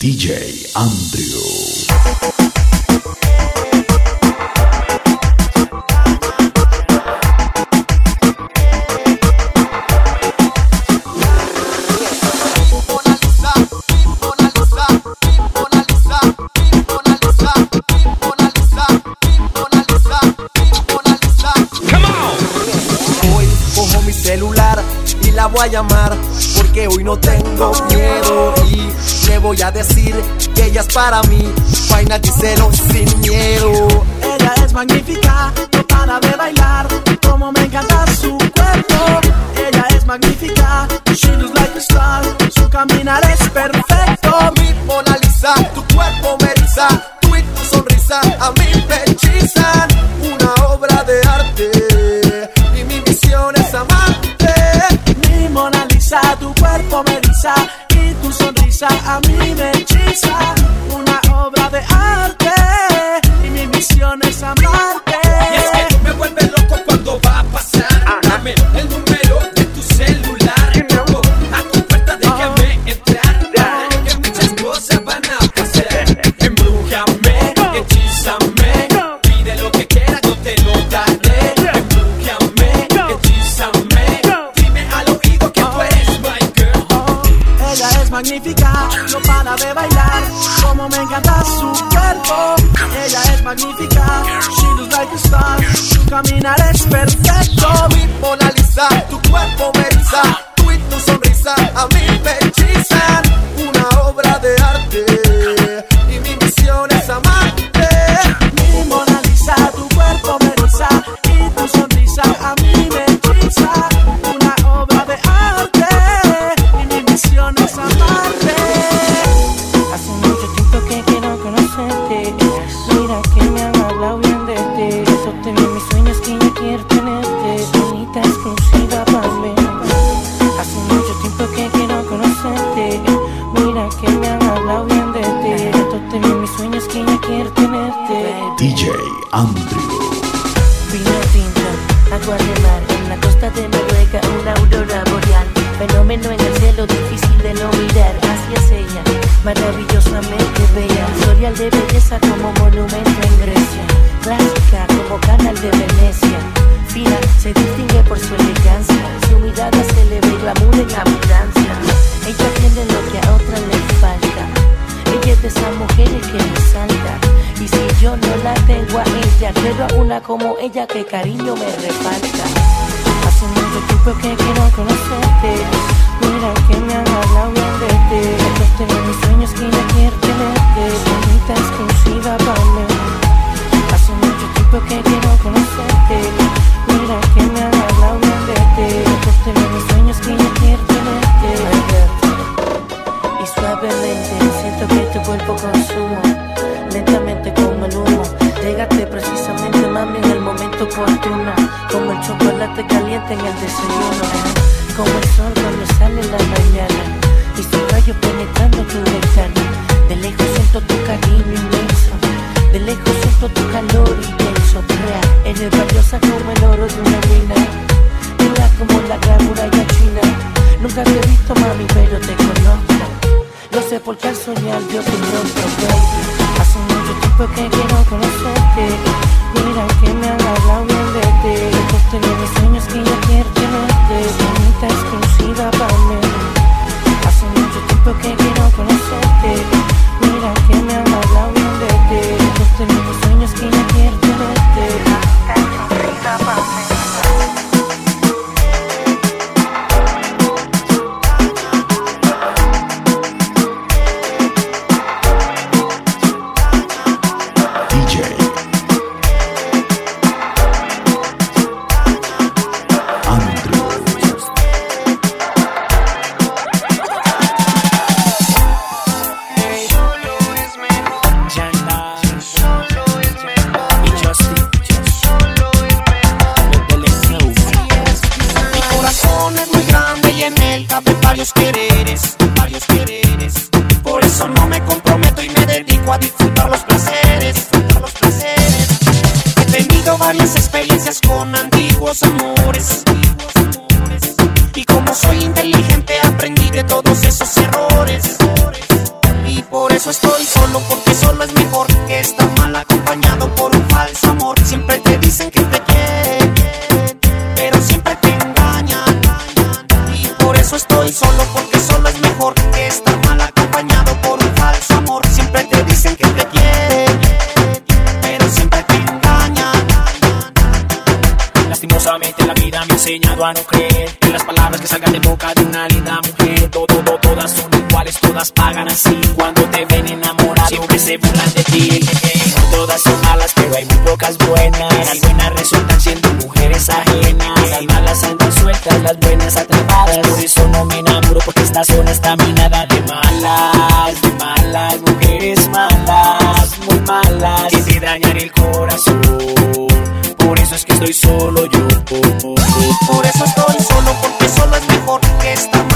DJ Andrew. Hoy cojo mi celular y la voy a llamar porque hoy no tengo miedo y le voy a decir que ella es para mí. Vaina sin miedo. Ella es magnífica, no para de bailar, como me encanta su cuerpo. Ella es magnífica, she looks like a star, su caminar es perfecto. Mi Mona Lisa, tu cuerpo me eriza, tú y tu sonrisa a mí eriza y tu sonrisa a mí me magnífica, no para de bailar, como me encanta su cuerpo. Ella es magnífica, she looks like a star, su caminar es perfecto. Mi Mona tu cuerpo me tu sonrisa a mí que me han hablado bien de ti. Sostengo mis sueños que ya quiero tenerte. Bonita exclusiva para mí. Hace mucho tiempo que quiero conocerte. Mira que me han hablado bien de ti. Sostengo mis sueños que ya quiero tenerte. DJ Andrew. Vino tinto, agua de mar en la costa de Noruega, una aurora boreal. Fenómeno en el de no mirar. Es ella, maravillosamente bella. Historial de belleza como monumento en Grecia. Clásica como canal de Venecia. Fina, se distingue por su elegancia. Su mirada se le ve glamour en abundancia. Ella tiene lo que a otra le falta. Ella es de esas mujeres que resalta. Y si yo no la tengo a ella, quiero a una como ella que cariño me refalta. Hace mucho tiempo que quiero conocerte. Mira que me han hablado bien de ti. Tengo mis sueños que ya quiero tenerte. Y suavemente siento que tu cuerpo consumo. Lentamente como el humo. Llegate precisamente mami en el momento oportuno. Como el chocolate caliente en el desayuno. Como el sol cuando sale en la mañana. Y su rayo penetrando tu ventana sé por qué al soñar yo te rompo, baby. Hace mucho tiempo que quiero conocerte. Mira que me han hablado bien de ti. Comprometo y me dedico a disfrutar los placeres, disfrutar los placeres. He tenido varias experiencias con antiguos amores. Y como soy inteligente aprendí de todos esos errores. Y por eso estoy solo, porque solo es mejor que estar mal acompañado por un falso amor. Siempre La vida me ha enseñado a no creer en las palabras que salgan de boca de una linda mujer. Todo, todo, todas son iguales, todas pagan así. Cuando te ven enamorado, siempre se burlan de ti. Todas son malas, pero hay muy pocas buenas. Las buenas resultan siendo mujeres ajenas. Las malas andan sueltas, las buenas atrapadas. Por eso no me enamoro, porque esta zona está minada de malas, de malas, mujeres malas, muy malas. Que te dañan el corazón. Eso es que estoy solo yo. Por eso estoy solo, porque solo es mejor que estar